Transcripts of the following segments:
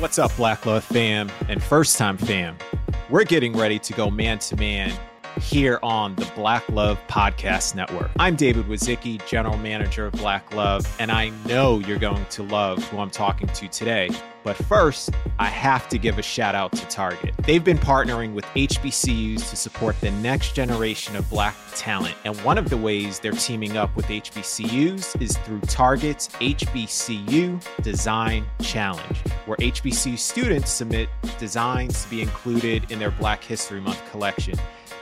What's up, Black Love fam and first time fam? We're getting ready to go man to man here on the Black Love Podcast Network. I'm David Wazicki, General Manager of Black Love, and I know you're going to love who I'm talking to today. But first, I have to give a shout out to Target. They've been partnering with HBCUs to support the next generation of black talent. And one of the ways they're teaming up with HBCUs is through Target's HBCU Design Challenge, where HBCU students submit designs to be included in their Black History Month collection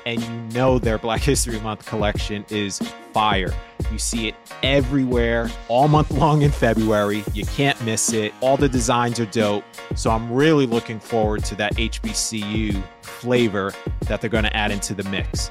and you know their Black History Month collection is fire. You see it everywhere all month long in February. You can't miss it. All the designs are dope. So I'm really looking forward to that HBCU flavor that they're going to add into the mix.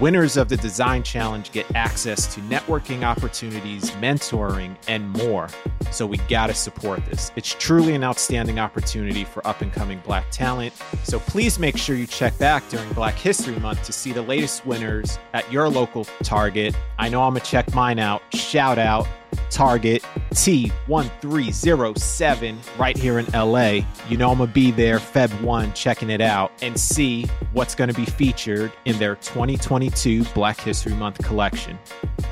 Winners of the Design Challenge get access to networking opportunities, mentoring, and more. So we got to support this. It's truly an outstanding opportunity for up and coming Black talent. So please make sure you check back during Black History Month to see the latest winners at your local Target. I know I'm going to check mine out. Shout out Target T1307 right here in LA. You know, I'm going to be there Feb 1 checking it out and see what's going to be featured in their 2022 Black History Month collection.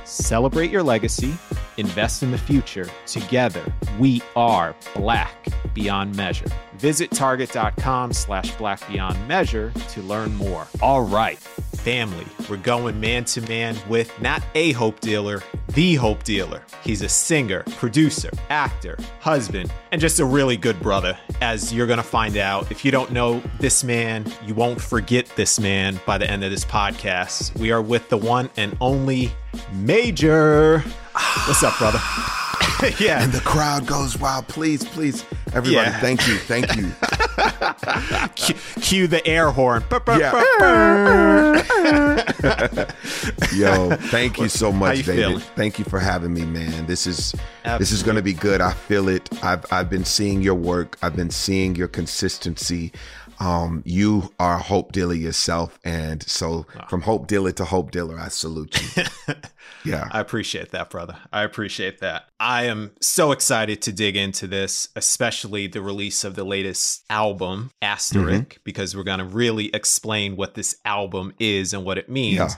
Celebrate your legacy, invest in the future. Together, we are Black Beyond Measure. Visit target.com slash black beyond measure to learn more. All right, family, we're going man to man with not a hope dealer, the hope dealer. He's a singer, producer, actor, husband, and just a really good brother, as you're going to find out. If you don't know this man, you won't forget this man by the end of this podcast. We are with the one and only Major. What's up, brother? yeah. And the crowd goes wild. Please, please, everybody, Yeah. thank you, thank you. Cue, cue the air horn. Yeah. Yo, thank you so much, you David. feeling? Thank you for having me, man. This is this is going to be good. I feel it. I've I've been seeing your work. I've been seeing your consistency. Um, you are hope dealer yourself, and so from hope dealer to hope dealer, I salute you. yeah, I appreciate that, brother. I appreciate that. I am so excited to dig into this, especially the release of the latest album, Asterisk, because we're going to really explain what this album is and what it means. Yeah.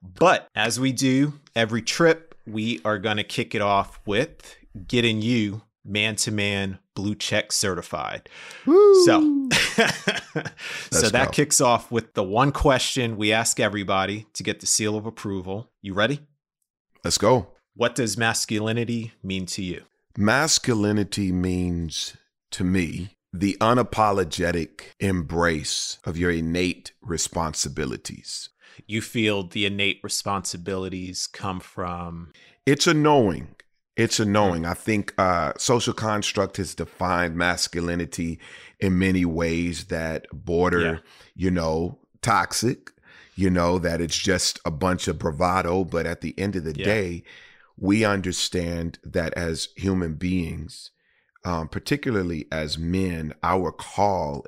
But as we do every trip, we are going to kick it off with getting you man to man blue check certified. So, so that go. kicks off with the one question we ask everybody to get the seal of approval. You ready? let's go. What does masculinity mean to you? Masculinity means to me the unapologetic embrace of your innate responsibilities. You feel the innate responsibilities come from It's a knowing. It's annoying. I think uh, social construct has defined masculinity in many ways that border, Yeah. you know, toxic, you know, that it's just a bunch of bravado. But at the end of the Yeah. day, we understand that as human beings, um, particularly as men, our call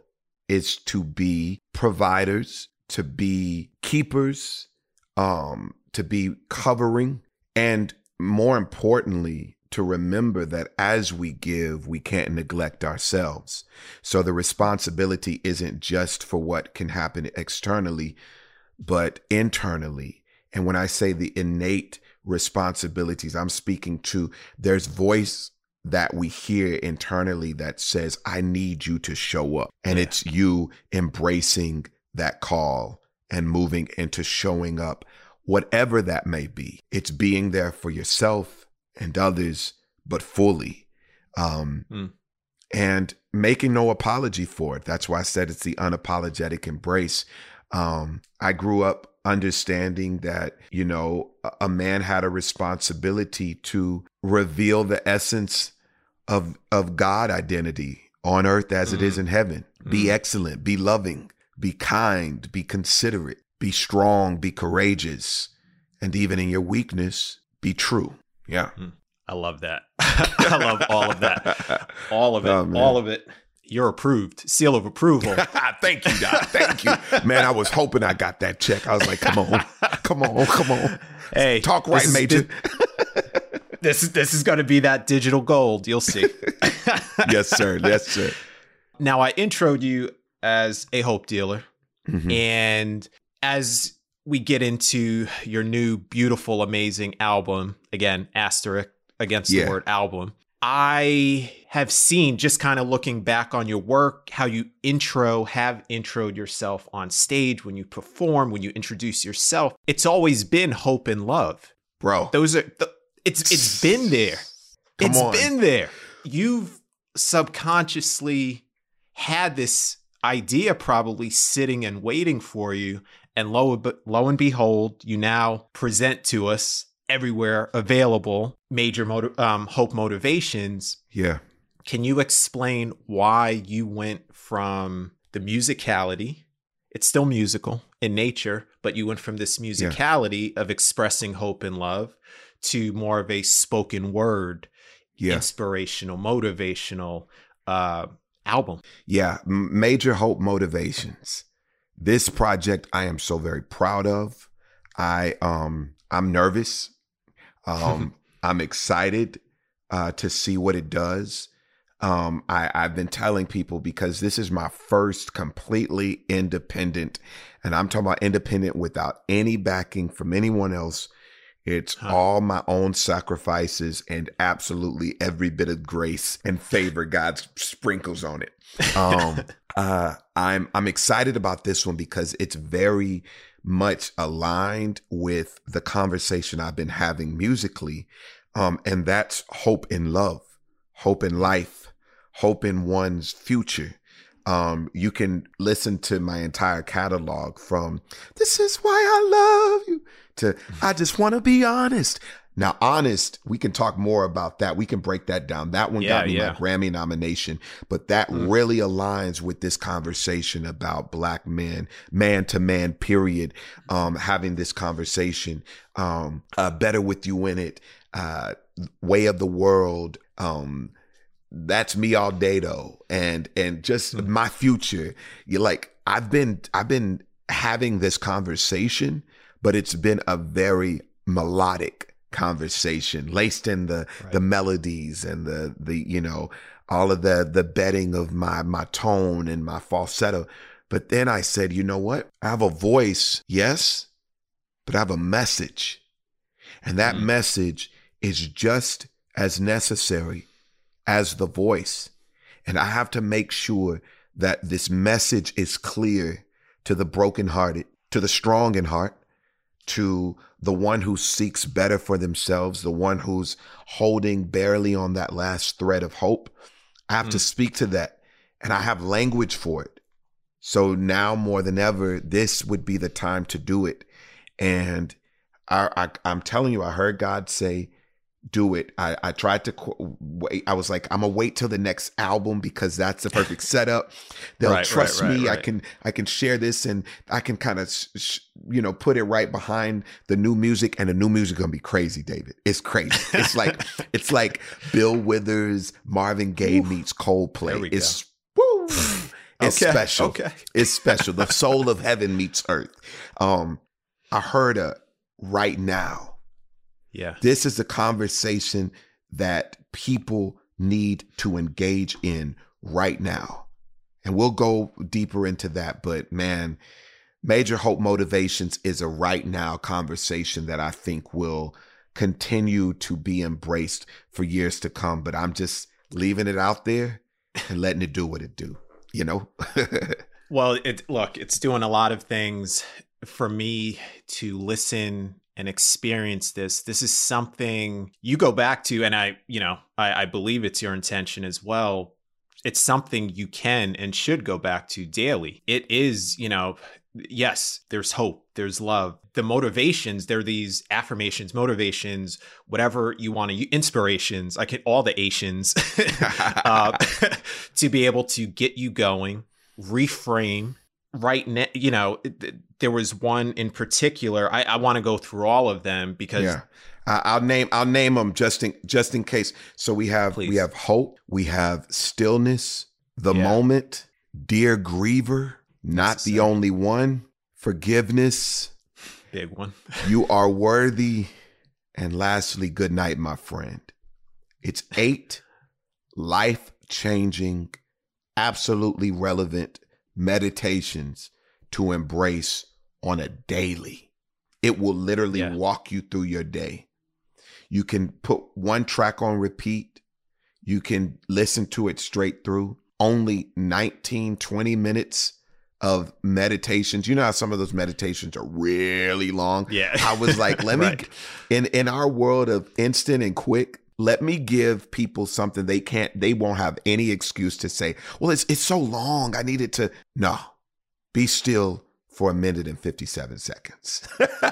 is to be providers, to be keepers, um, to be covering, and more importantly, to remember that as we give, we can't neglect ourselves. So the responsibility isn't just for what can happen externally, but internally. And when I say the innate responsibilities, I'm speaking to there's voice that we hear internally that says, I need you to show up. And Yeah. it's you embracing that call and moving into showing up, whatever that may be. It's being there for yourself and others, but fully. Um, Mm. And making no apology for it. That's why I said it's the unapologetic embrace. Um, I grew up understanding that, you know, a- man had a responsibility to reveal the essence of of God identity on earth as it is in heaven. Be Mm. excellent, be loving, be kind, be considerate, be strong, be courageous, and even in your weakness, be true. Yeah. I love that. I love all of that. All of it. Oh, all of it. You're approved. Seal of approval. Thank you, God. Thank you. Man, I was hoping I got that check. I was like, come on, come on, come on. Hey, Talk right, is- Major. This is this is going to be that digital gold. You'll see. yes, sir. Yes, sir. Now, I introed you as a hope dealer. Mhm. And as we get into your new, beautiful, amazing album, again, asterisk against Yeah. the word album, I have seen just kind of looking back on your work, how you intro, have introed yourself on stage when you perform, when you introduce yourself. It's always been hope and love. Bro, Those are, the, it's, it's been there. Come It's on. been there. You've subconsciously had this idea probably sitting and waiting for you. And lo, lo and behold, you now present to us everywhere available major motiv- um, hope motivations. yeah. Can you explain why you went from the musicality? It's still musical in nature, but you went from this musicality of expressing hope and love to more of a spoken word, Yeah. inspirational, motivational uh, album. Yeah, major hope motivations. This project I am so very proud of. I um I'm nervous. Um I'm excited uh to see what it does. Um I I've been telling people because this is my first completely independent and I'm talking about independent without any backing from anyone else. It's Huh. all my own sacrifices and absolutely every bit of grace and favor God sprinkles on it. Um, uh, I'm I'm excited about this one because it's very much aligned with the conversation I've been having musically, um, and that's hope in love, hope in life, hope in one's future. Um, you can listen to my entire catalog from "This is why I love you" to "I just want to be honest." Now, honest, we can talk more about that. We can break that down. That one Yeah, got me yeah. my Grammy nomination, but that Mm. really aligns with this conversation about black men, man to man, period. Um, having this conversation, um, uh, better with you in it, uh, way of the world, um, that's me all day though. And, and just Mm. my future. You're like, I've been, I've been having this conversation, but it's been a very melodic conversation laced in the Right. the melodies and the the you know all of the the bedding of my my tone and my falsetto but then i said you know what i have a voice yes but i have a message and that Mm. message is just as necessary as the voice and i have to make sure that this message is clear to the brokenhearted to the strong in heart to the one who seeks better for themselves, the one who's holding barely on that last thread of hope. I have to Mm. speak to that and I have language for it. So now more than ever, this would be the time to do it. And I, I, I'm telling you, I heard God say, do it. I, I tried to qu- wait. I was like, I'm gonna wait till the next album because that's the perfect setup. They'll Right, right, trust right, me. I can I can share this and I can kind of sh- you know put it right behind the new music and the new music gonna be crazy, David. It's crazy. It's like it's like Bill Withers, Marvin Gaye meets Coldplay. It's woo. It's Okay, special. Okay. It's special. The soul of heaven meets earth. Um, I heard a right now. Yeah. This is a conversation that people need to engage in right now. And we'll go deeper into that. But man, Major Hope Motivations is a right now conversation that I think will continue to be embraced for years to come. But I'm just leaving it out there and letting it do what it do, you know? Well, it look, it's doing a lot of things for me to listen and experience this. This is something you go back to, and I, you know, I, I believe it's your intention as well. It's something you can and should go back to daily. It is, you know, yes, there's hope, there's love. The motivations, they're these affirmations, motivations, whatever you want to, inspirations. I can all the Asians uh, to be able to get you going, reframe. Right now, you know, there was one in particular. I, I want to go through all of them because yeah. I- I'll name I'll name them just in just in case. So we have we have hope, we have stillness, the Yeah. moment, dear griever, not the Necessary. only one, forgiveness, big one. you are worthy, and lastly, good night, my friend. It's eight life changing absolutely relevant meditations to embrace on a daily. It will literally Yeah. walk you through your day. You can put one track on repeat. You can listen to it straight through. Only 19, 20 minutes of meditations. You know how some of those meditations are really long? Yeah. I was like, let me in in our world of instant and quick, let me give people something they can't they won't have any excuse to say, well, it's it's so long. I needed to no. Be still for a minute and 57 seconds. you and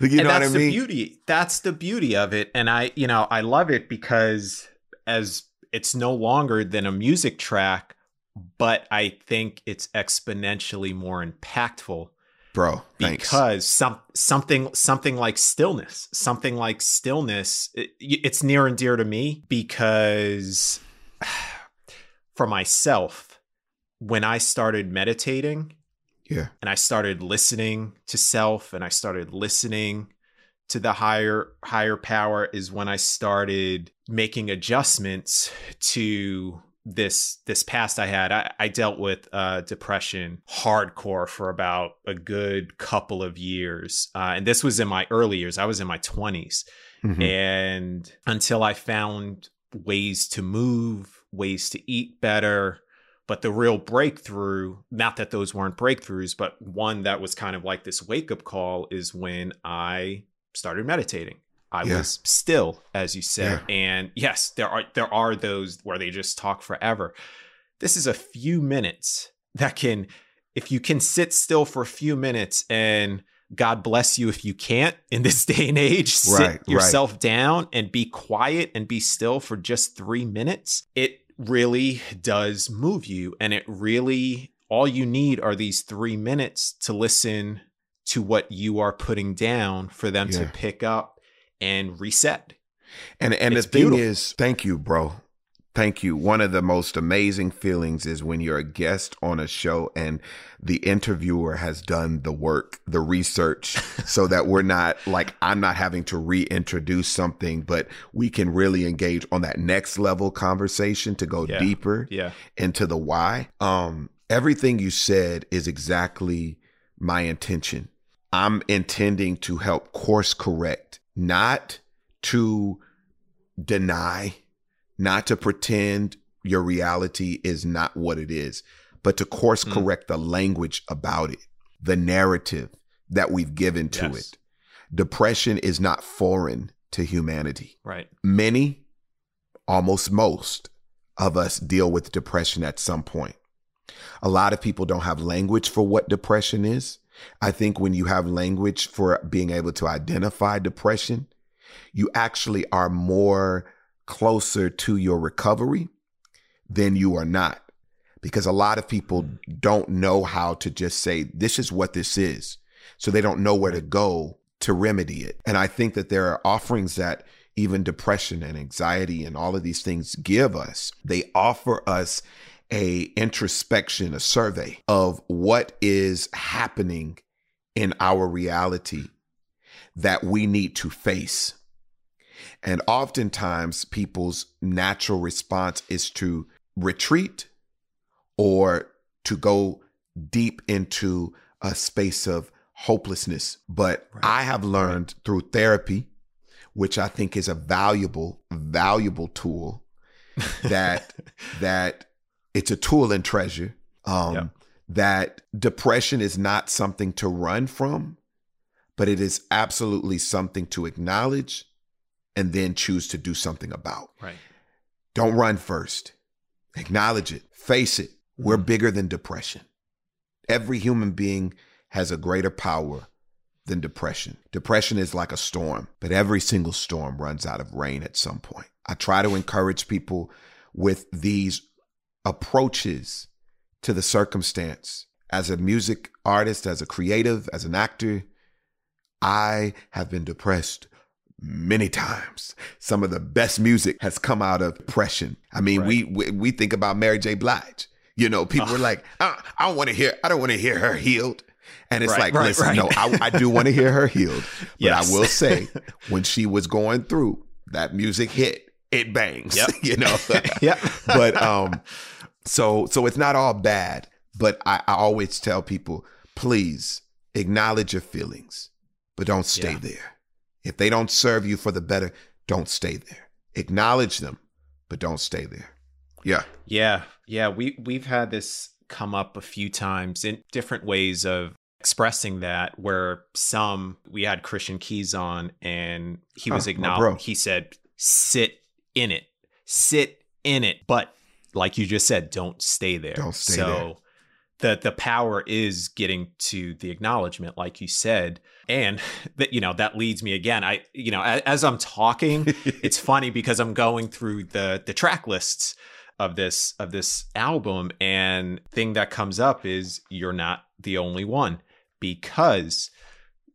know what that's I the beauty. That's the beauty of it. And I, you know, I love it because as it's no longer than a music track, but I think it's exponentially more impactful Bro, thanks. because some something something like stillness, something like stillness, it, it's near and dear to me because for myself, when I started meditating, yeah. and I started listening to self and I started listening to the higher higher power is when I started making adjustments to this this past I had. I, I dealt with uh, depression hardcore for about a good couple of years, uh, and this was in my early years. I was in my twenties, Mhm. and until I found ways to move, ways to eat better. But the real breakthrough, not that those weren't breakthroughs, but one that was kind of like this wake up call is when I started meditating. I Yeah. was still, as you said. And yes, there are there are those where they just talk forever. This is a few minutes that can if you can sit still for a few minutes and God bless you if you can't in this day and age, sit Right, right. yourself down and be quiet and be still for just three minutes. It really does move you. And it really, all you need are these three minutes to listen to what you are putting down for them to pick up and reset. And and It's the thing beautiful. is, thank you, bro. Thank you. One of the most amazing feelings is when you're a guest on a show and the interviewer has done the work, the research, so that we're not like I'm not having to reintroduce something, but we can really engage on that next level conversation to go Yeah. deeper Yeah. into the why. Um, everything you said is exactly my intention. I'm intending to help course correct, not to deny, not to pretend your reality is not what it is, but to course Mm. correct the language about it, the narrative that we've given to Yes. it. Depression is not foreign to humanity Right. many, almost most of us deal with depression at some point. A lot of people don't have language for what depression is. I think when you have language for being able to identify depression, you actually are more closer to your recovery than you are not. Because a lot of people mm. don't know how to just say, this is what this is. So they don't know where to go to remedy it. And I think that there are offerings that even depression and anxiety and all of these things give us. They offer us a introspection, a survey of what is happening in our reality that we need to face. And oftentimes people's natural response is to retreat or to go deep into a space of hopelessness. But Right. I have learned through therapy, which I think is a valuable, valuable tool that that it's a tool and treasure. Um, Yep. That depression is not something to run from, but it is absolutely something to acknowledge and then choose to do something about. right. Don't run first. Acknowledge it. Face it. We're Mhm. bigger than depression. Every human being has a greater power than depression. Depression is like a storm, but every single storm runs out of rain at some point. I try to encourage people with these approaches to the circumstance. As a music artist, as a creative, as an actor, I have been depressed many times. Some of the best music has come out of depression. I mean, we, we we think about Mary J. Blige. You know, people are like, I, I don't want to hear, I don't want to hear her healed. And it's Right, like, right, listen, right. no, I, I do want to hear her healed. But Yes. I will say, when she was going through that music hit, it bangs. Yep. You know, yeah. but um, So so it's not all bad, but I, I always tell people, please acknowledge your feelings, but don't stay Yeah. there. If they don't serve you for the better, don't stay there. Acknowledge them, but don't stay there. Yeah. Yeah, yeah, we we've had this come up a few times in different ways of expressing that where some we had Christian Keyes on and he was Oh, acknowledged he said sit in it. Sit in it. But like you just said, don't stay there. Don't stay so the the power is getting to the acknowledgement like you said and that you know that leads me again i you know as, as i'm talking it's funny because I'm going through the the track lists of this of this album and thing that comes up is you're not the only one because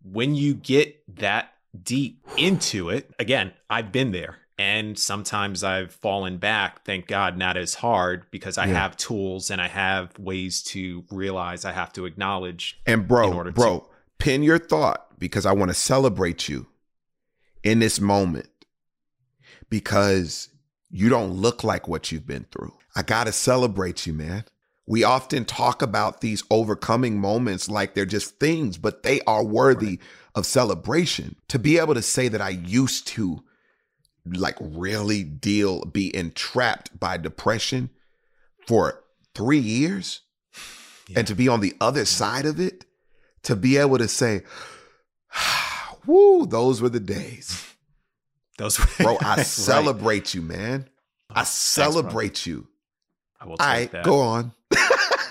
when you get that deep into it again I've been there and sometimes I've fallen back thank God not as hard because I Yeah. have tools and I have ways to realize I have to acknowledge And in bro, to- bro, pin your thought because I want to celebrate you in this moment because you don't look like what you've been through. I got to celebrate you, man. We often talk about these overcoming moments like they're just things, but they are worthy of celebration. To be able to say that I used to like really deal, be entrapped by depression for three years and to be on the other side of it, to be able to say, woo, those were the days. those Bro, I Right. celebrate you, man. I celebrate you. I will take right, that. go on.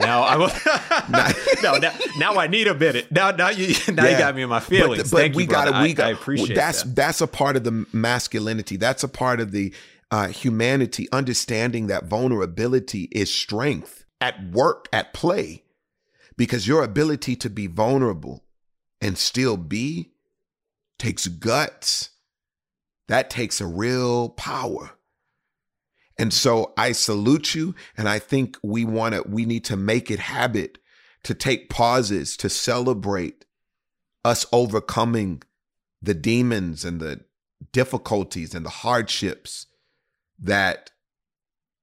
Now I will. Now- no, now, now I need a minute. Now, now you, now you got me in my feelings. But, but Thank we got it. we I, got. I appreciate that's that. that's a part of the masculinity. That's a part of the uh, humanity. Understanding that vulnerability is strength at work, at play, because your ability to be vulnerable and still be takes guts. That takes a real power. And so I salute you. And I think we want to, we need to make it habit to take pauses to celebrate us overcoming the demons and the difficulties and the hardships that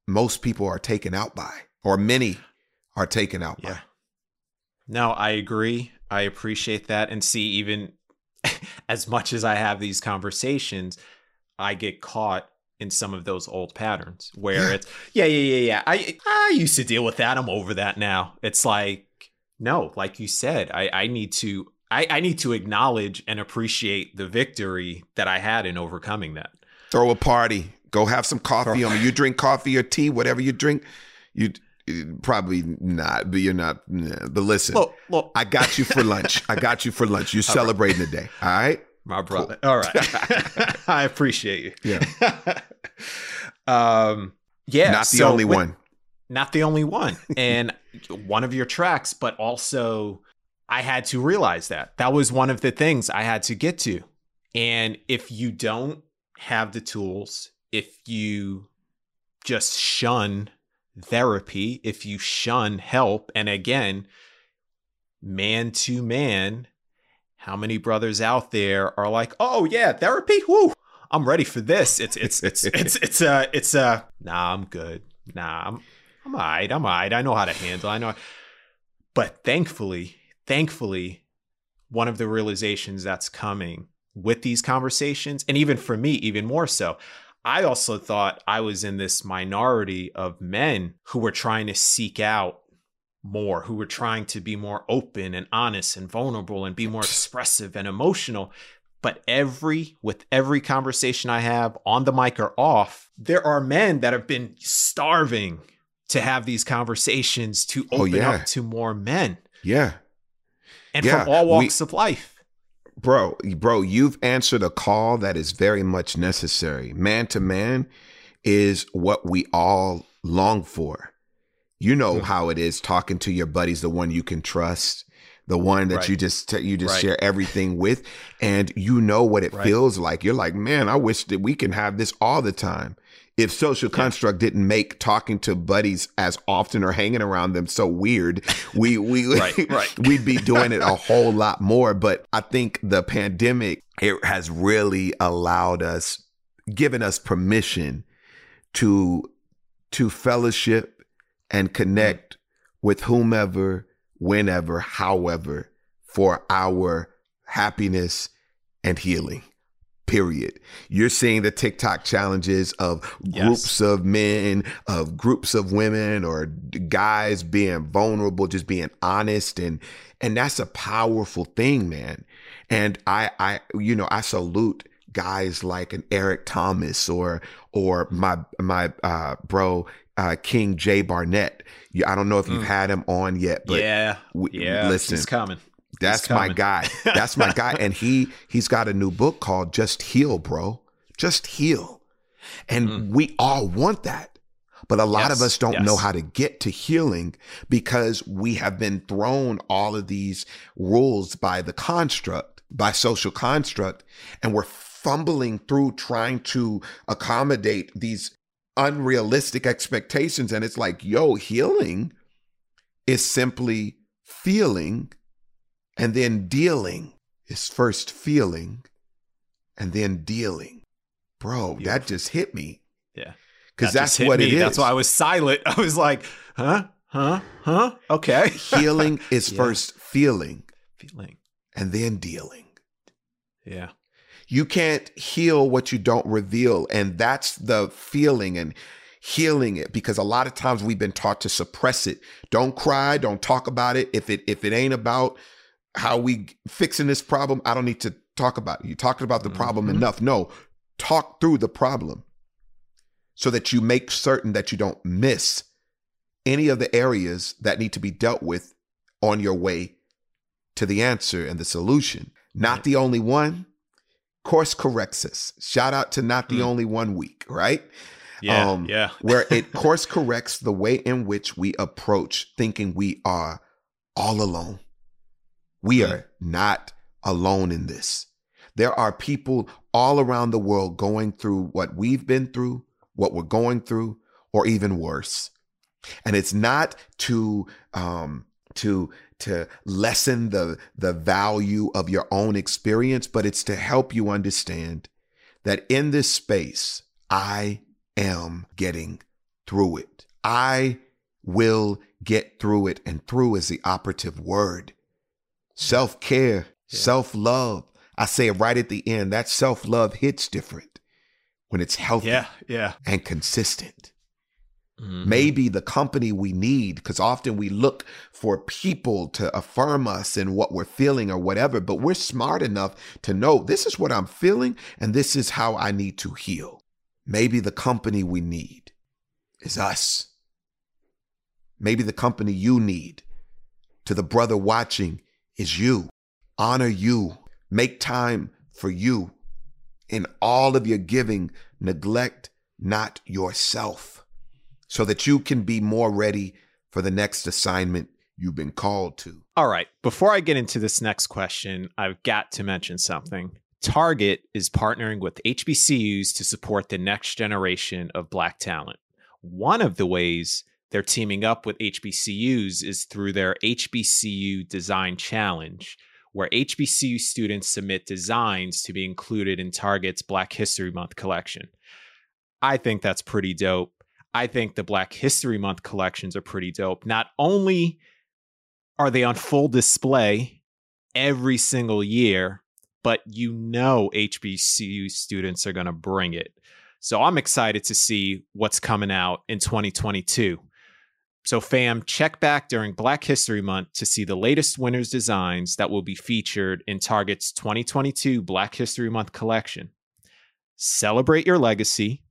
most people are taken out by, or many are taken out Yeah. by. No, I agree. I appreciate that. And see, even as much as I have these conversations, I get caught in some of those old patterns where it's yeah, yeah, yeah, yeah. I I used to deal with that. I'm over that now. It's like no, like you said, I I need to I, I need to acknowledge and appreciate the victory that I had in overcoming that. Throw a party. Go have some coffee on me. You drink coffee or tea, whatever you drink. You you- probably not, but you're not. nah. But listen, Look, look, I got you for lunch. I got you for lunch. You're celebrating today. All right. my brother. All right, I appreciate you. Yeah. um. Yeah. not the so only with- one. not the only one and one of your tracks but also i had to realize that that was one of the things i had to get to and if you don't have the tools if you just shun therapy if you shun help and again man to man how many brothers out there are like oh yeah therapy whoo i'm ready for this it's it's it's it's it's uh it's uh nah i'm good nah i'm I'm all right. I'm all right. I know how to handle. I know. But thankfully, thankfully, one of the realizations that's coming with these conversations, and even for me, even more so, I also thought I was in this minority of men who were trying to seek out more, who were trying to be more open and honest and vulnerable and be more expressive and emotional. But every, with every conversation I have on the mic or off, there are men that have been starving to have these conversations to Oh, open yeah. up to more men Yeah. and Yeah, from all we- walks of life. Bro, bro, you've answered a call that is very much necessary. Man to man is what we all long for. You know how it is talking to your buddies, the one you can trust, the one that Right. you just you just Right. share everything with, and you know what it Right. feels like. You're like, man, I wish that we can have this all the time. If social construct didn't make talking to buddies as often or hanging around them so weird, we we Right, right. we'd be doing it a whole lot more. But I think the pandemic it has really allowed us, given us permission to to fellowship, and mm-hmm. connect with whomever, whenever, however, for our happiness and healing. Period. You're seeing the TikTok challenges of groups yes. of men, of groups of women, or guys being vulnerable, just being honest, and and that's a powerful thing, man. And I, I, you know, I salute guys like an Eric Thomas or or my my uh, bro uh, King Jay Barnett. I don't know if you've mm. had him on yet, but yeah, we, yeah, listen, he's coming. That's my guy. That's my guy. And he he's got a new book called Just Heal, bro. Just heal. And mm. we all want that. But a lot yes, of us don't yes. know how to get to healing because we have been thrown all of these rules by the construct, by social construct, and we're fumbling through trying to accommodate these unrealistic expectations. And it's like, yo, healing is simply feeling and then dealing is first feeling and then dealing. Bro, Beautiful. that just hit me. Yeah. Because that that's what me. it is. That's why I was silent. I was like, huh? Huh? Huh? Okay. Healing is yeah. first feeling. Feeling. And then dealing. Yeah. You can't heal what you don't reveal. And that's the feeling and healing it because a lot of times we've been taught to suppress it. Don't cry, don't talk about it. If it if it ain't about how we fixing this problem, I don't need to talk about it. You're talking about the problem mm-hmm. enough. No, talk through the problem so that you make certain that you don't miss any of the areas that need to be dealt with on your way to the answer and the solution. Not the only one. Course corrects us. Shout out to not the mm. only one week, right? Yeah, um, yeah. where it course corrects the way in which we approach thinking we are all alone. We are not alone in this. There are people all around the world going through what we've been through, what we're going through, or even worse. And it's not to um, to to lessen the the value of your own experience, but it's to help you understand that in this space, I am getting through it. I will get through it, and through is the operative word self care, yeah. self love. I say it right at the end. That self love hits different when it's healthy yeah, yeah. and consistent. Mm-hmm. Maybe the company we need, because often we look for people to affirm us in what we're feeling or whatever, but we're smart enough to know this is what I'm feeling and this is how I need to heal. Maybe the company we need is us. Maybe the company you need to the brother watching is you. Honor you. Make time for you. In all of your giving, neglect not yourself so that you can be more ready for the next assignment you've been called to. All right. Before I get into this next question, I've got to mention something. Target is partnering with HBCUs to support the next generation of Black talent. One of the ways they're teaming up with HBCUs is through their HBCU Design Challenge, where HBCU students submit designs to be included in Target's Black History Month collection. I think that's pretty dope. I think the Black History Month collections are pretty dope. Not only are they on full display every single year, but you know HBCU students are going to bring it. So I'm excited to see what's coming out in 2022. So, fam, check back during Black History Month to see the latest winners' designs that will be featured in Target's 2022 Black History Month collection. Celebrate your legacy,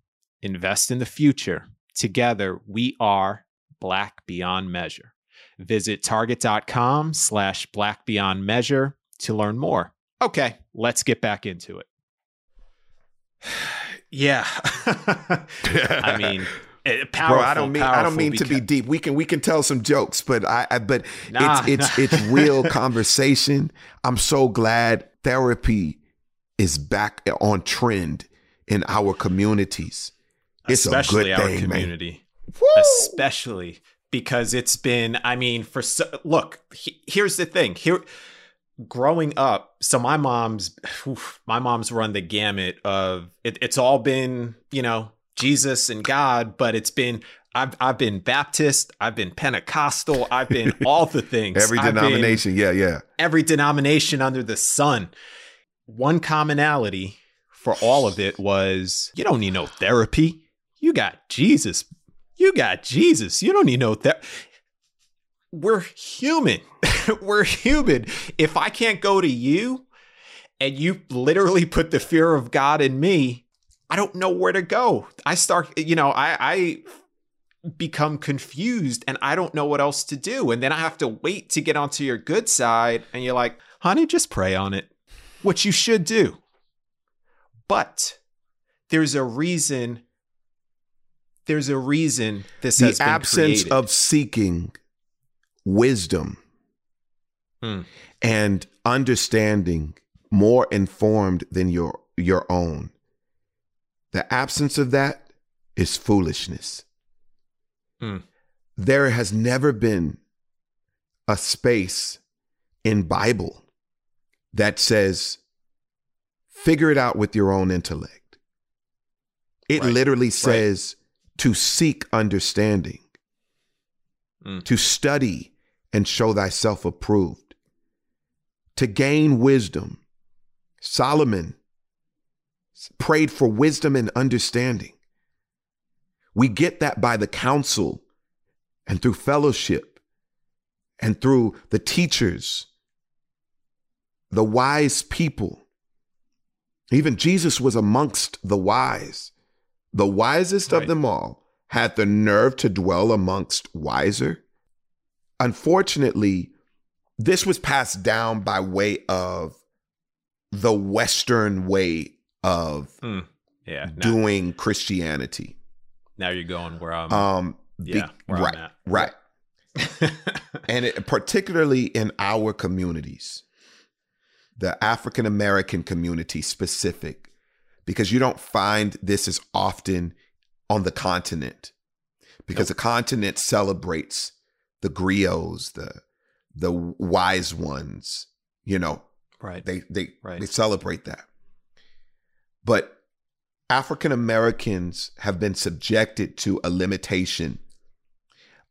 invest in the future. Together, we are Black Beyond Measure. Visit target.com slash black beyond measure to learn more. Okay, let's get back into it. yeah. I mean, Powerful, eh, Bro, I don't mean I don't mean because... to be deep. We can we can tell some jokes, but I, I but nah, it's it's nah. it's real conversation. I'm so glad therapy is back on trend in our communities. It's Especially a good our thing, community. Especially because it's been I mean for so, look, he, here's the thing. Here growing up, so my mom's oof, my mom's run the gamut of it, it's all been, you know, Jesus and God, but it's been I've I've been Baptist, I've been Pentecostal, I've been all the things. Every denomination. Yeah, yeah. every denomination under the sun. One commonality for all of it was you don't need no therapy. You got Jesus. You got Jesus. You don't need no therapy. We're human. We're human. If I can't go to you and you literally put the fear of God in me, I don't know where to go. I start, you know, I, I become confused and I don't know what else to do. And then I have to wait to get onto your good side. And you're like, honey, just pray on it, which you should do. But there's a reason. There's a reason this The has been absence created. of seeking wisdom Hmm. and understanding more informed than your your own. The absence of that is foolishness. Hmm. There has never been a space in Bible that says figure it out with your own intellect. It Right. literally says to seek understanding, Hmm. to study and show thyself approved, to gain wisdom. Solomon prayed for wisdom and understanding. We get that by the counsel and through fellowship and through the teachers, the wise people. Even Jesus was amongst the wise. The wisest Right. of them all had the nerve to dwell amongst wiser. Unfortunately, this was passed down by way of the Western way of Hmm. Yeah. Now, doing Christianity. now you're going where I'm. Um, yeah. Right, right. and it, particularly in our communities, the African American community specific, because you don't find this as often on the continent, because the continent celebrates the griots, the the wise ones, you know, right. they they Right. they celebrate that. But African Americans have been subjected to a limitation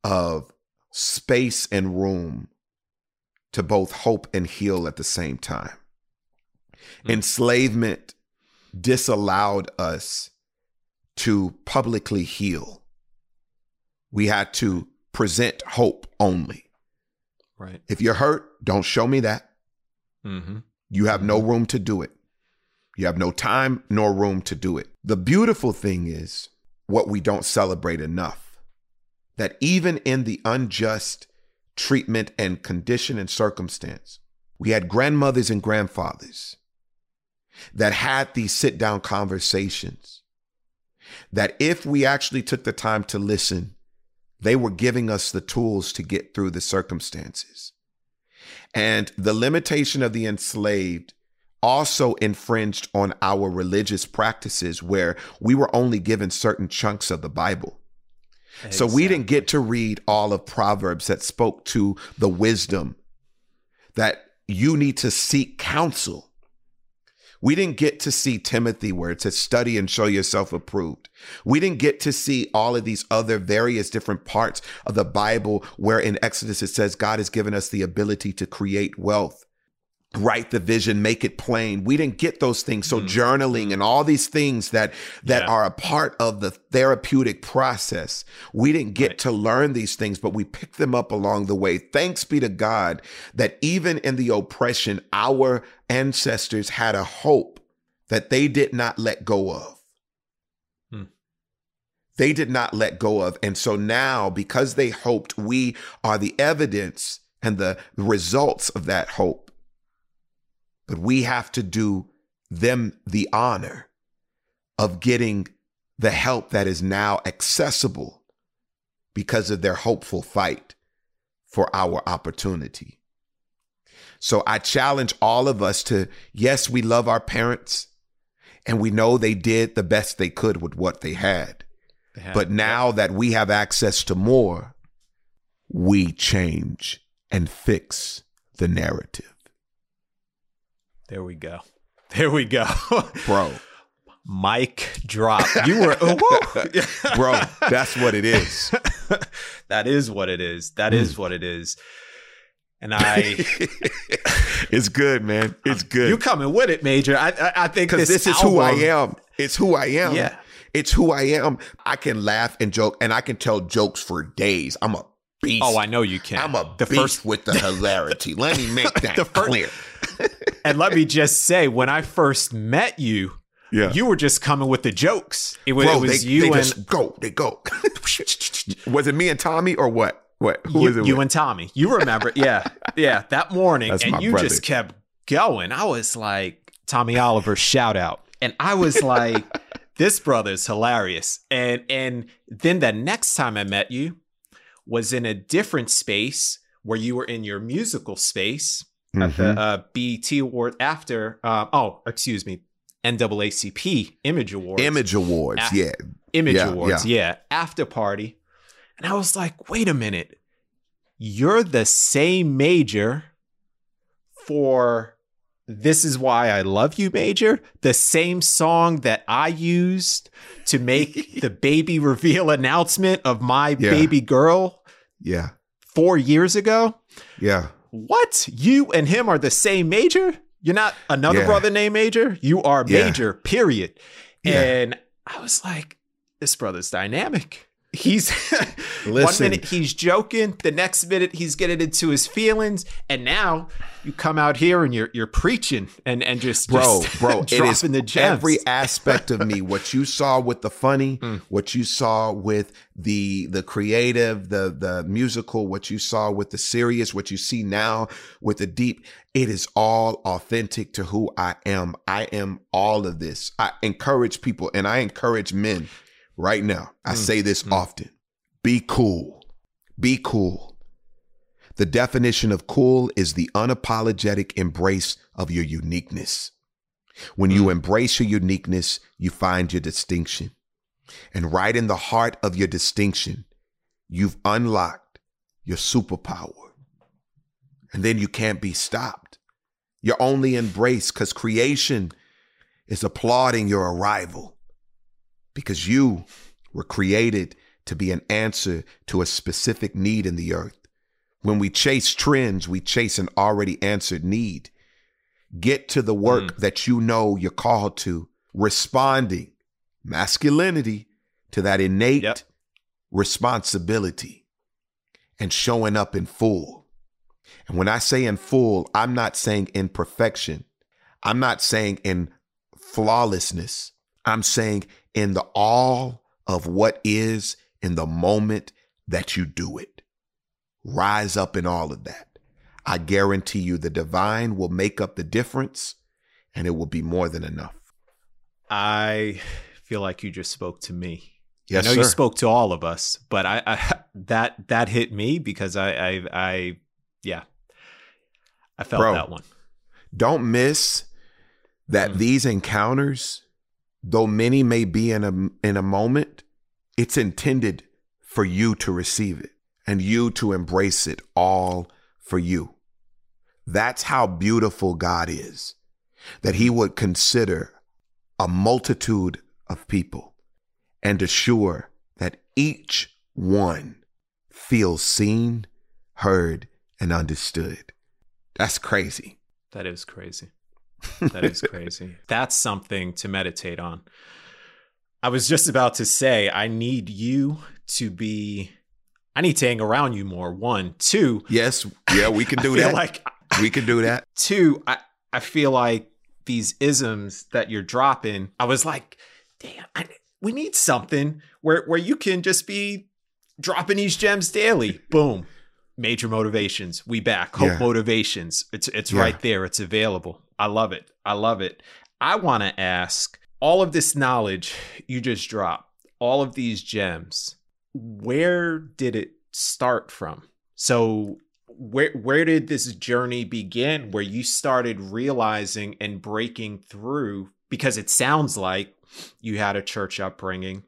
of space and room to both hope and heal at the same time. Mm. Enslavement disallowed us to publicly heal. We had to present hope only. right. If you're hurt, don't show me that. Mm-hmm. You have no room to do it. You have no time nor room to do it. The beautiful thing is what we don't celebrate enough that even in the unjust treatment and condition and circumstance, we had grandmothers and grandfathers that had these sit down conversations. That if we actually took the time to listen, they were giving us the tools to get through the circumstances. And the limitation of the enslaved also infringed on our religious practices where we were only given certain chunks of the Bible. So we didn't get to read all of Proverbs that spoke to the wisdom that you need to seek counsel. We didn't get to see Timothy where it says study and show yourself approved. We didn't get to see all of these other various different parts of the Bible where in Exodus it says God has given us the ability to create wealth, write the vision, make it plain. We didn't get those things. So Mm. journaling and all these things that that Yeah. are a part of the therapeutic process. We didn't get Right. to learn these things, but we picked them up along the way. Thanks be to God that even in the oppression, our ancestors had a hope that they did not let go of. Hmm. They did not let go of. And so now, because they hoped, we are the evidence and the results of that hope. But we have to do them the honor of getting the help that is now accessible because of their hopeful fight for our opportunity. So I challenge all of us to yes, we love our parents and we know they did the best they could with what they had. But now that we have access to more, we change and fix the narrative. There we go. There we go. Bro, Mic drop. You were, oh, bro. That's what it is. that is what it is. That mm. is what it is. And I, it's good, man. It's good. You coming with it, Major? I, I, I think because this, this, is album, who I am. It's who I am. Yeah, it's who I am. I can laugh and joke, and I can tell jokes for days. I'm a beast. Oh, I know you can. I'm a the beast first with the hilarity. let me make that the first, clear. and let me just say, when I first met you, yeah. you were just coming with the jokes. It was, Bro, it was they, you they and just go. They go. was it me and Tommy or what? What? Who you, was it? You with? and Tommy. You remember? yeah, yeah. That morning, That's and you brother. just kept going. I was like, Tommy Oliver, shout out, and I was like, this brother's hilarious. And and then the next time I met you was in a different space where you were in your musical space mm-hmm. at the mm-hmm. uh, BET Award after. Uh, oh, excuse me, NAACP Image Awards. Image Awards, yeah. Image yeah, Awards, yeah. yeah. After party. And I was like, wait a minute. You're the same major for This Is Why I Love You Major, the same song that I used to make the baby reveal announcement of my yeah. baby girl. Yeah. Four years ago. Yeah. What? You and him are the same major? You're not another yeah. brother named Major. You are Major, yeah. period. And I was like, this brother's dynamic. He's one minute he's joking, the next minute he's getting into his feelings, and now you come out here and you're you're preaching and and just bro just bro it is the gems. every aspect of me. What you saw with the funny, mm. what you saw with the the creative, the the musical, what you saw with the serious, what you see now with the deep. It is all authentic to who I am. I am all of this. I encourage people and I encourage men right now. I mm. say this mm. often be cool. Be cool. The definition of cool is the unapologetic embrace of your uniqueness. When you mm. embrace your uniqueness, you find your distinction. And right in the heart of your distinction, you've unlocked your superpower. And then you can't be stopped. You're only embraced because creation is applauding your arrival because you were created to be an answer to a specific need in the earth. When we chase trends, we chase an already answered need. Get to the work mm. that you know you're called to, responding masculinity to that innate yep. responsibility and showing up in full. And when I say in full, I'm not saying in perfection. I'm not saying in flawlessness. I'm saying in the all of what is in the moment that you do it. Rise up in all of that. I guarantee you the divine will make up the difference and it will be more than enough. I feel like you just spoke to me. Yes, I know sir. you spoke to all of us, but I, I that that hit me because I I, I yeah. I felt Bro, that one. Don't miss that mm. these encounters though many may be in a in a moment, it's intended for you to receive it and you to embrace it all for you. That's how beautiful God is, that he would consider a multitude of people and assure that each one feels seen, heard, and understood. That's crazy. That is crazy. That is crazy. That's something to meditate on. I was just about to say, I need you to be, I need to hang around you more. One, two. Yes. Yeah, we can do that. Like we can do that. Two, I, I feel like these isms that you're dropping, I was like, damn, I, we need something where, where you can just be dropping these gems daily. Boom major motivations we back hope yeah. motivations it's it's yeah. right there it's available i love it i love it i want to ask all of this knowledge you just dropped all of these gems where did it start from so where where did this journey begin where you started realizing and breaking through because it sounds like you had a church upbringing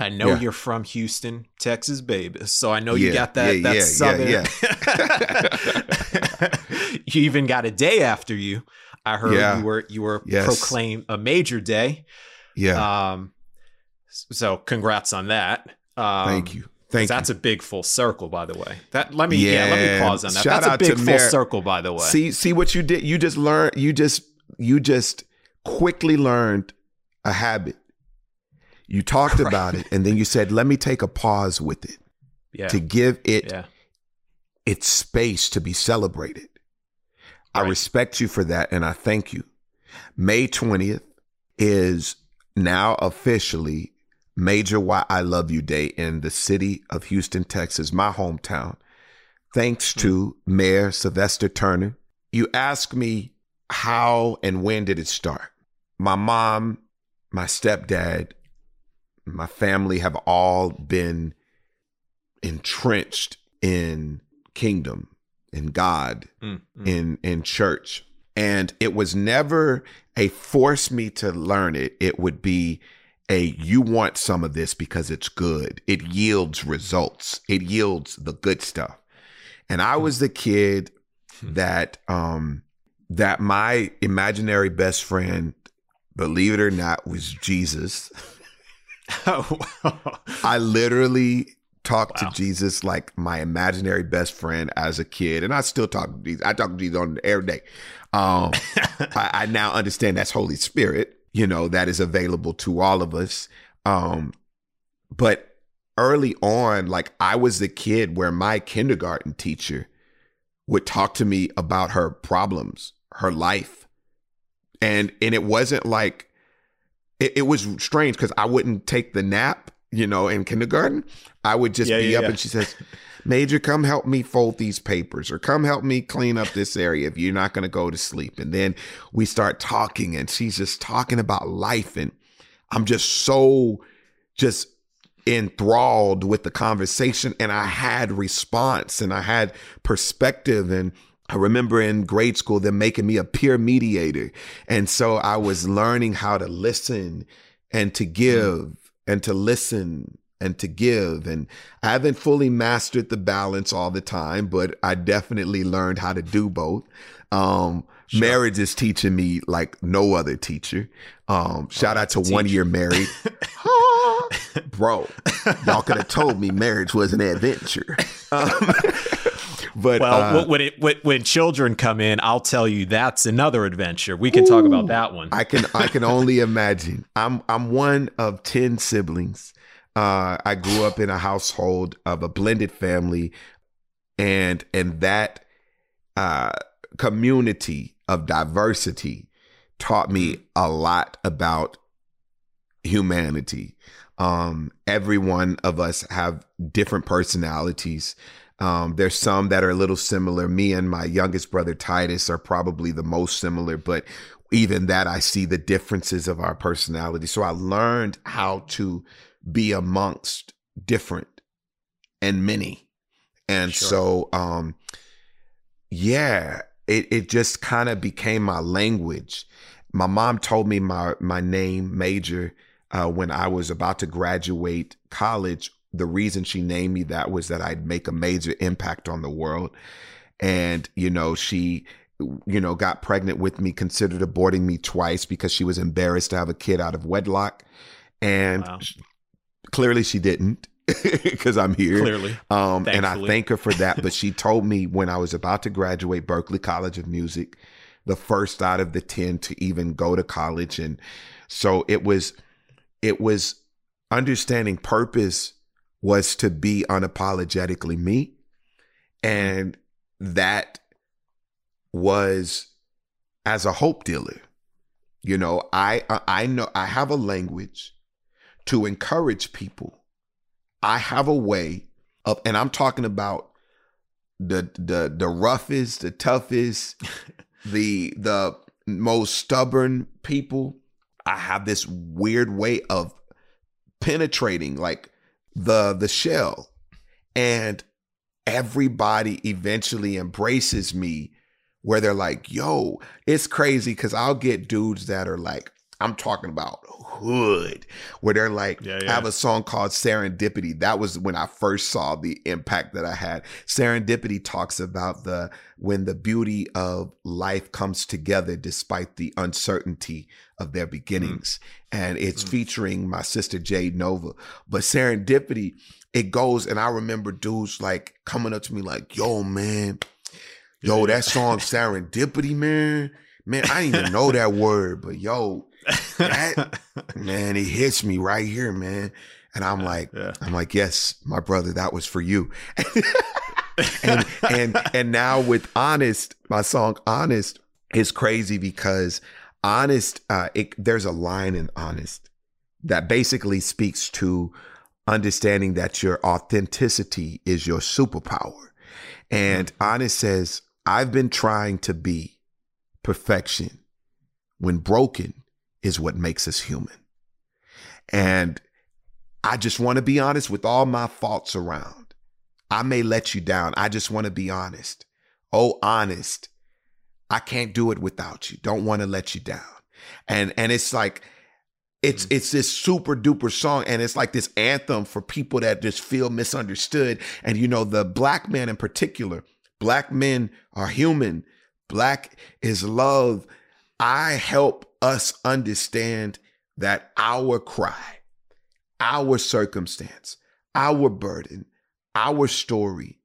I know yeah. you're from Houston, Texas, baby. So I know yeah, you got that yeah, that southern. you even got a day after you. I heard you were you were yes. proclaimed a major day. Yeah. Um, so congrats on that. Um, Thank you. Thank that's you. a big full circle, by the way. That let me yeah, let me pause on that. Shout that's a big full Mer- circle, by the way. See, see what you did. You just learned. You just, you just quickly learned a habit. You talked about it, and then you said, "Let me take a pause with it yeah, to give it yeah, its space to be celebrated." I respect you for that, and I thank you. May twentieth is now officially Major Why I Love You Day in the city of Houston, Texas, my hometown. Thanks to mm-hmm. Mayor Sylvester Turner. You ask me how and when did it start? My mom, my stepdad, my family have all been entrenched in kingdom, in God, Mm, mm. in in church. And it was never a force me to learn it. It would be a you want some of this because it's good. It yields results. It yields the good stuff. And i was the kid that um that my imaginary best friend believe it or not was jesus. Oh, wow. I literally talked Wow. to Jesus like my imaginary best friend as a kid, and I still talk to Jesus. I talk to Jesus on every day. Um, I, I now understand that's Holy Spirit. You know that is available to all of us. Um, but early on, like I was the kid where my kindergarten teacher would talk to me about her problems, her life, and and it wasn't like it, it was strange because I wouldn't take the nap, you know, in kindergarten. I would just Yeah, be yeah, up yeah. and she says, Major, come help me fold these papers or come help me clean up this area if you're not going to go to sleep. And then we start talking and she's just talking about life. And I'm just so just enthralled with the conversation. And I had response and I had perspective. And I remember in grade school, them making me a peer mediator. And so I was learning how to listen and to mm-hmm. give and to listen and to give. And I haven't fully mastered the balance all the time, but I definitely learned how to do both. Um, Sure. Marriage is teaching me like no other teacher. Um, shout out to one teacher. year married. Bro, y'all could have told me marriage was an adventure. Um, but well, uh, when it when, when children come in, I'll tell you that's another adventure. We can talk about that one. I can I can only imagine. I'm I'm one of ten siblings. Uh, I grew up in a household of a blended family, and and that uh, community of diversity taught me a lot about humanity. Um, every one of us have different personalities. Um, there's some that are a little similar. Me and my youngest brother Titus are probably the most similar, but even that I see the differences of our personality. So I learned how to be amongst different and many. And Sure. so um yeah, it it just kind of became my language. My mom told me my my name major uh, when I was about to graduate college. The reason she named me that was that I'd make a major impact on the world. And, you know, she, you know, got pregnant with me, considered aborting me twice because she was embarrassed to have a kid out of wedlock. And Wow. sh- clearly she didn't because I'm here. Clearly, Um, and I thank her for that. But she told me when I was about to graduate Berklee College of Music, the first out of the 10 to even go to college. And so it was, it was understanding purpose was to be unapologetically me. And that was as a hope dealer. You know, I, I know I have a language to encourage people. I have a way of, and I'm talking about the the the roughest, the toughest, the the most stubborn people. I have this weird way of penetrating like the the shell, and everybody eventually embraces me where they're like, yo, it's crazy because I'll get dudes that are like I'm talking about hood, where they're like, Yeah, I have a song called Serendipity. That was when I first saw the impact that I had. Serendipity talks about the when the beauty of life comes together despite the uncertainty of their beginnings. And it's Mm. featuring my sister Jade Novah. But Serendipity, it goes, and I remember dudes like coming up to me like, yo, man, yo, that song Serendipity, man. Man, I didn't even know that word, but yo, that man, it hits me right here, man. And I'm like, yeah. I'm like, yes, my brother, that was for you. and and and now with honest, my song honest is crazy because honest, uh, it, there's a line in honest that basically speaks to understanding that your authenticity is your superpower. And honest says, I've been trying to be perfection when broken is what makes us human. And I just want to be honest with all my faults around. I may let you down. I just want to be honest. Oh, honest. I can't do it without you. Don't want to let you down. And and it's like it's mm. it's this super duper song and it's like this anthem for people that just feel misunderstood and you know the black man in particular black men are human black is love i help us understand that our cry our circumstance our burden our story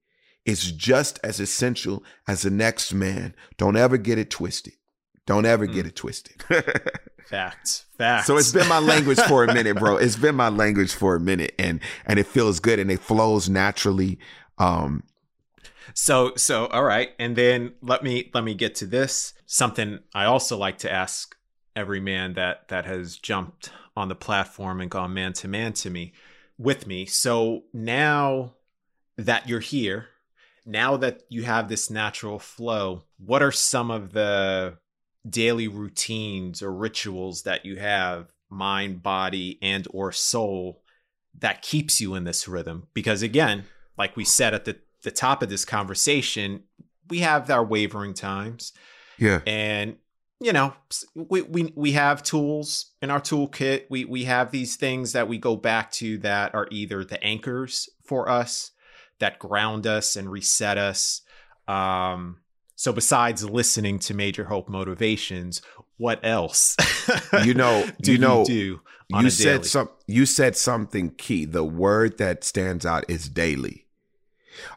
is just as essential as the next man don't ever get it twisted don't ever get it twisted Facts. Facts. so it's been my language for a minute, bro. It's been my language for a minute and and it feels good and it flows naturally. Um So so all right, and then let me let me get to this. Something I also like to ask every man that that has jumped on the platform and gone man to man to me with me. So now that you're here, now that you have this natural flow, what are some of the daily routines or rituals that you have mind, body and or soul that keeps you in this rhythm? Because again, like we said at the the top of this conversation, we have our wavering times yeah. and you know we, we we have tools in our toolkit we we have these things that we go back to that are either the anchors for us that ground us and reset us um so besides listening to major hope motivations what else You know, do you know do on you said daily? some you said something key. The word that stands out is daily.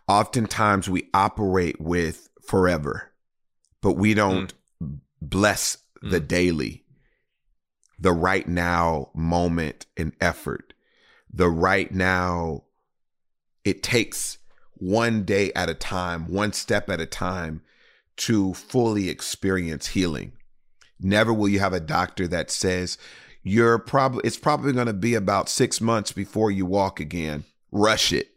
Oftentimes we operate with forever, but we don't bless the daily, the right now moment and effort. The right now, it takes one day at a time, one step at a time to fully experience healing. Never will you have a doctor that says you're probably it's probably going to be about 6 months before you walk again. Rush it.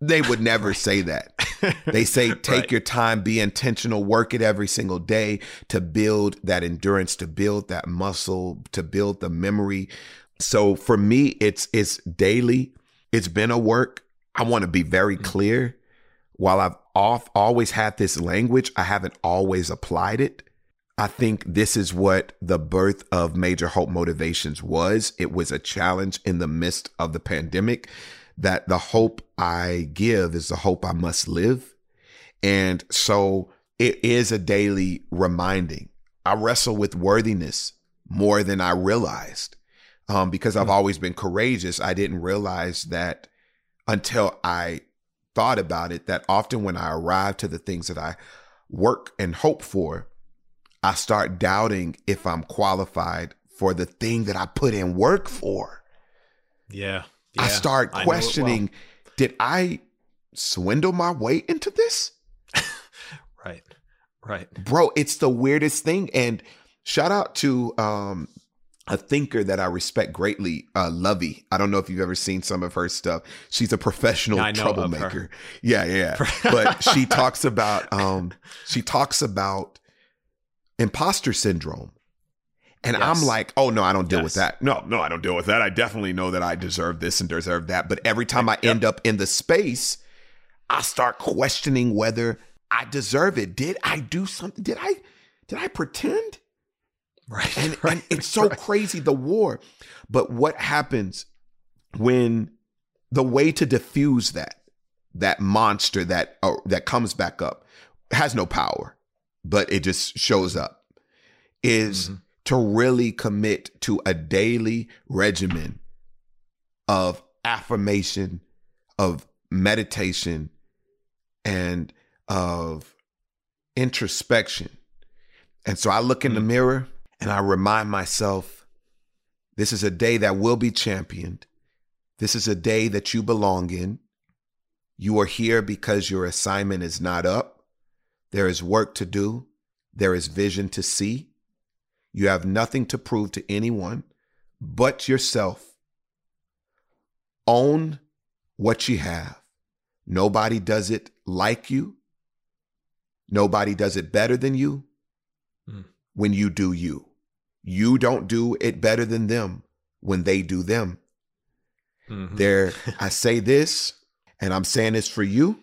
They would never say that. They say take Right. your time, be intentional, work it every single day to build that endurance, to build that muscle, to build the memory. So for me, it's it's daily. It's been a work. I want to be very clear. While I've off always had this language, I haven't always applied it. I think this is what the birth of Major Hope Motivations was. It was a challenge in the midst of the pandemic that the hope I give is the hope I must live. And so it is a daily reminding. I wrestle with worthiness more than I realized um, because I've always been courageous. I didn't realize that until I thought about it, that often when I arrive to the things that I work and hope for, I start doubting if I'm qualified for the thing that I put in work for. yeah, I start know it well. questioning did I swindle my way into this? right right Bro, it's the weirdest thing. And shout out to um, a thinker that I respect greatly, uh, Luvvie. I don't know if you've ever seen some of her stuff. She's a professional Yeah, I know of her. troublemaker. Yeah, yeah. but she talks about um, she talks about imposter syndrome. And Yes. I'm like, oh no, I don't deal with that. No, no, I don't deal with that. I definitely know that I deserve this and deserve that. But every time I Yep. end up in the space, I start questioning whether I deserve it. Did I do something? Did I did I pretend? Right. And, right, and it's so right. crazy, the war. But what happens when the way to diffuse that, that monster that uh, that comes back up, has no power, but it just shows up, is mm-hmm. to really commit to a daily regimen of affirmation, of meditation, and of introspection. And so I look in the mm-hmm. mirror and I remind myself this is a day that will be championed. This is a day that you belong in. You are here because your assignment is not up. There is work to do. There is vision to see. You have nothing to prove to anyone but yourself. Own what you have. Nobody does it like you. Nobody does it better than you mm. when you do you. You don't do it better than them when they do them. Mm-hmm. There, I say this, and I'm saying this for you,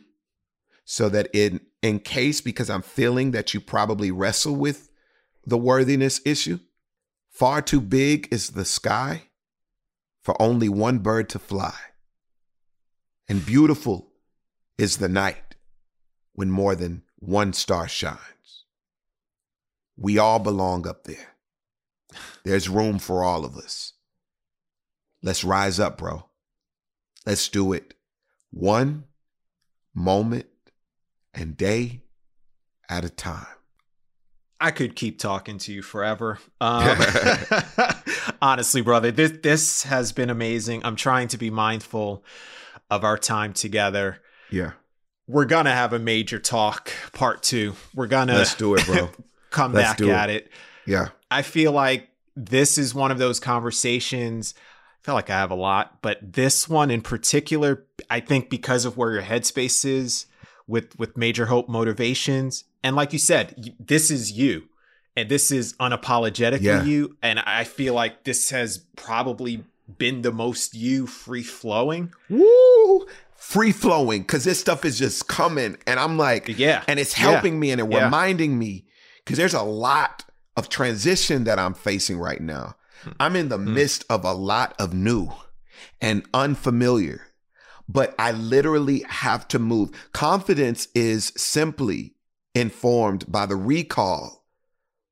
so that in in case because I'm feeling that you probably wrestle with the worthiness issue, far too big is the sky for only one bird to fly. And beautiful is the night when more than one star shines. We all belong up there. There's room for all of us. Let's rise up, bro. Let's do it one moment and day at a time. I could keep talking to you forever. Um, honestly, brother, this this has been amazing. I'm trying to be mindful of our time together. Yeah. We're gonna have a major talk, part two. We're gonna let's do it, bro. come let's back at it. it. Yeah. I feel like this is one of those conversations. I feel like I have a lot, but this one in particular, I think because of where your headspace is with with major hope motivations, and like you said, this is you, and this is unapologetically yeah. you, and I feel like this has probably been the most you free flowing. Woo! Free flowing because this stuff is just coming, and I'm like, yeah, and it's helping yeah. me and it yeah. reminding me because there's a lot of transition that I'm facing right now. Hmm. I'm in the mm. midst of a lot of new and unfamiliar, but I literally have to move. Confidence is simply informed by the recall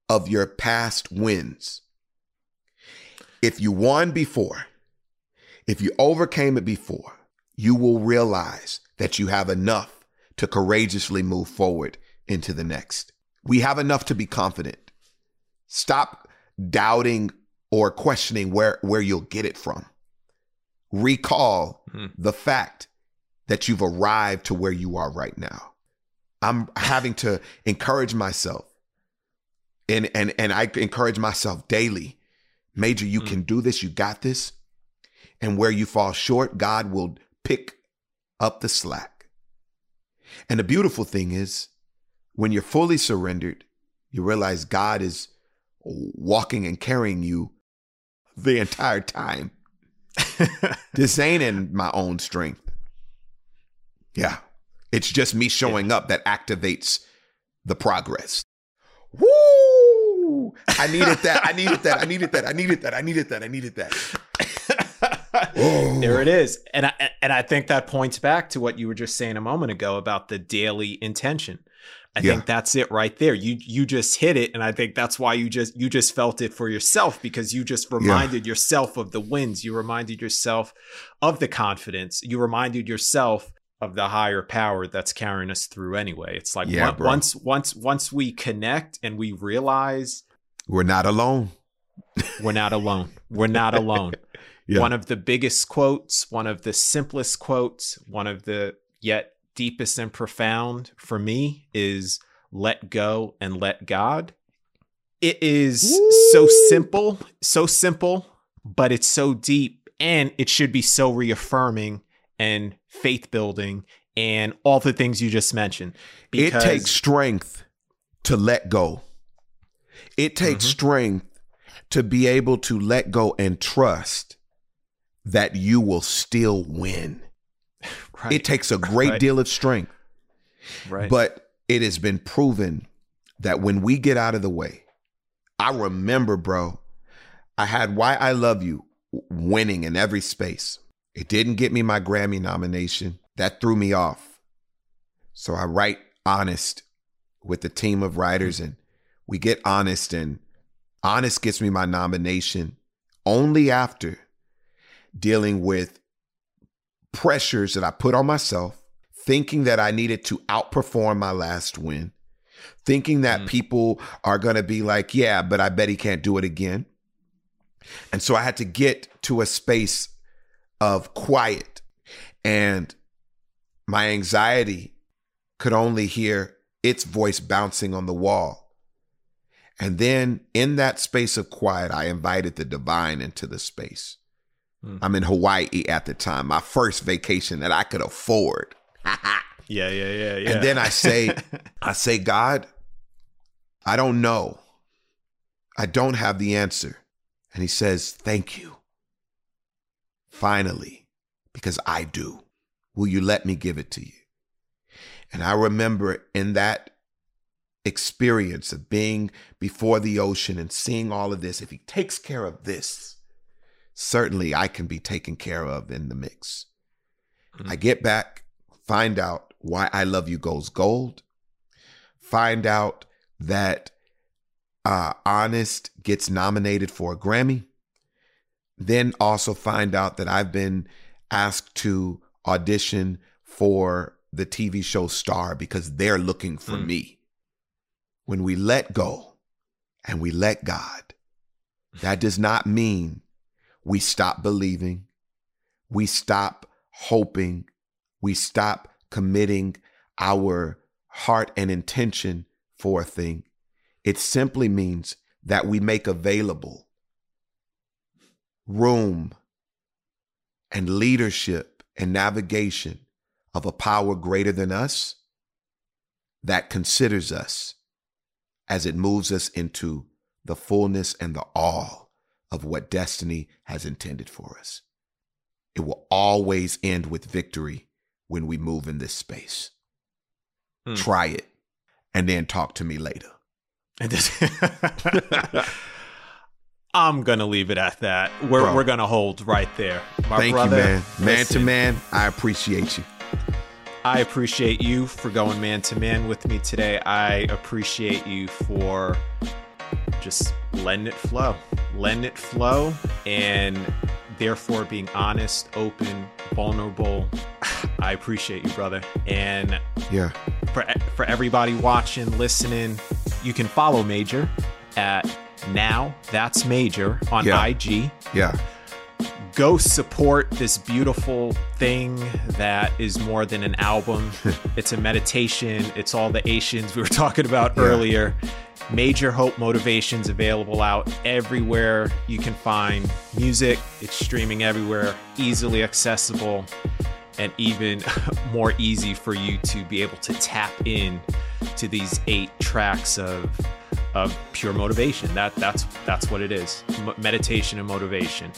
of your past wins. If you won before, if you overcame it before, you will realize that you have enough to courageously move forward into the next. We have enough to be confident. Stop doubting or questioning where, where you'll get it from. Recall mm-hmm. the fact that you've arrived to where you are right now. I'm having to encourage myself. And and and I encourage myself daily. Major, you mm-hmm. can do this. You got this. And where you fall short, God will pick up the slack. And the beautiful thing is, when you're fully surrendered, you realize God is walking and carrying you the entire time. this ain't in my own strength. Yeah. It's just me showing yeah. up that activates the progress. Woo! I needed that. I needed that. I needed that. I needed that. I needed that. I needed that. there it oh. is. And I and I think that points back to what you were just saying a moment ago about the daily intention. I yeah. think that's it right there. You you just hit it, and I think that's why you just you just felt it for yourself because you just reminded yeah. yourself of the wins. You reminded yourself of the confidence. You reminded yourself of the higher power that's carrying us through anyway. It's like yeah, one, once once once we connect and we realize we're not alone. we're not alone. We're not alone. One of the biggest quotes, one of the simplest quotes, one of the yet deepest and profound for me is let go and let God. It is Woo! so simple, so simple, but it's so deep and it should be so reaffirming and faith building and all the things you just mentioned. It takes strength to let go. It takes mm-hmm. strength to be able to let go and trust that you will still win. Right. It takes a great right. deal of strength. Right. But it has been proven that when we get out of the way, I remember, bro, I had Why I Love You winning in every space. It didn't get me my Grammy nomination. That threw me off. So I write Honest with the team of writers and we get Honest and Honest gets me my nomination only after dealing with pressures that I put on myself, thinking that I needed to outperform my last win, thinking that mm. people are going to be like, yeah, but I bet he can't do it again. And so I had to get to a space of quiet and my anxiety could only hear its voice bouncing on the wall. And then in that space of quiet, I invited the divine into the space. Mm. I'm in Hawaii at the time, my first vacation that I could afford. yeah, yeah, yeah, yeah. And then I say, I say, God, I don't know. I don't have the answer. And he says, Thank you. Finally, because I do. Will you let me give it to you? And I remember in that experience of being before the ocean and seeing all of this, if he takes care of this, certainly I can be taken care of in the mix. Mm-hmm. I get back, find out why I Love You goes gold, find out that uh, Honest gets nominated for a Grammy, then also find out that I've been asked to audition for the TV show Star because they're looking for mm. me. When we let go and we let God, that does not mean we stop believing, we stop hoping, we stop committing our heart and intention for a thing. It simply means that we make available room and leadership and navigation of a power greater than us that considers us as it moves us into the fullness and the all of what destiny has intended for us. It will always end with victory when we move in this space. Hmm. Try it and then talk to me later. I'm gonna leave it at that. We're Bro. we're gonna hold right there. My Thank brother, you, man. Man listen, to man, I appreciate you. I appreciate you for going man to man with me today. I appreciate you for just letting it flow, letting it flow, and therefore being honest, open, vulnerable. I appreciate you, brother. And yeah, for for everybody watching, listening, you can follow Major at now that's Major on yeah. IG. Yeah. Go support this beautiful thing that is more than an album. it's a meditation. It's all the Asians we were talking about yeah. earlier. Major Hope Motivations available out everywhere you can find music. It's streaming everywhere, easily accessible, and even more easy for you to be able to tap in to these eight tracks of of pure motivation. That that's that's what it is. M- meditation and motivation.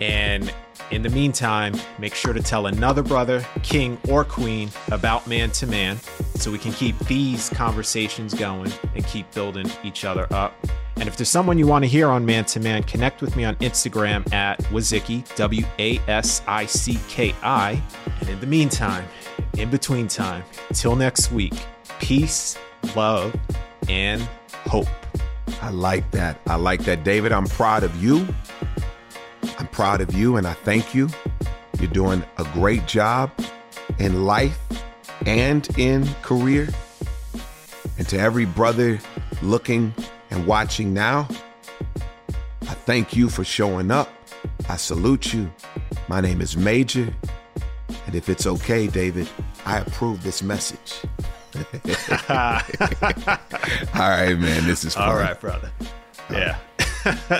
And in the meantime, make sure to tell another brother, king or queen about man to man so we can keep these conversations going and keep building each other up. And if there's someone you want to hear on Man to Man, connect with me on Instagram at Wasicki, W A S I C K I. And in the meantime, in between time, till next week, peace, love, and hope. I like that. I like that, David. I'm proud of you. I'm proud of you and I thank you. You're doing a great job in life and in career. And to every brother looking and watching now, I thank you for showing up. I salute you. My name is Major. And if it's okay, David, I approve this message. All right, man. This is fun. All right, brother. Yeah.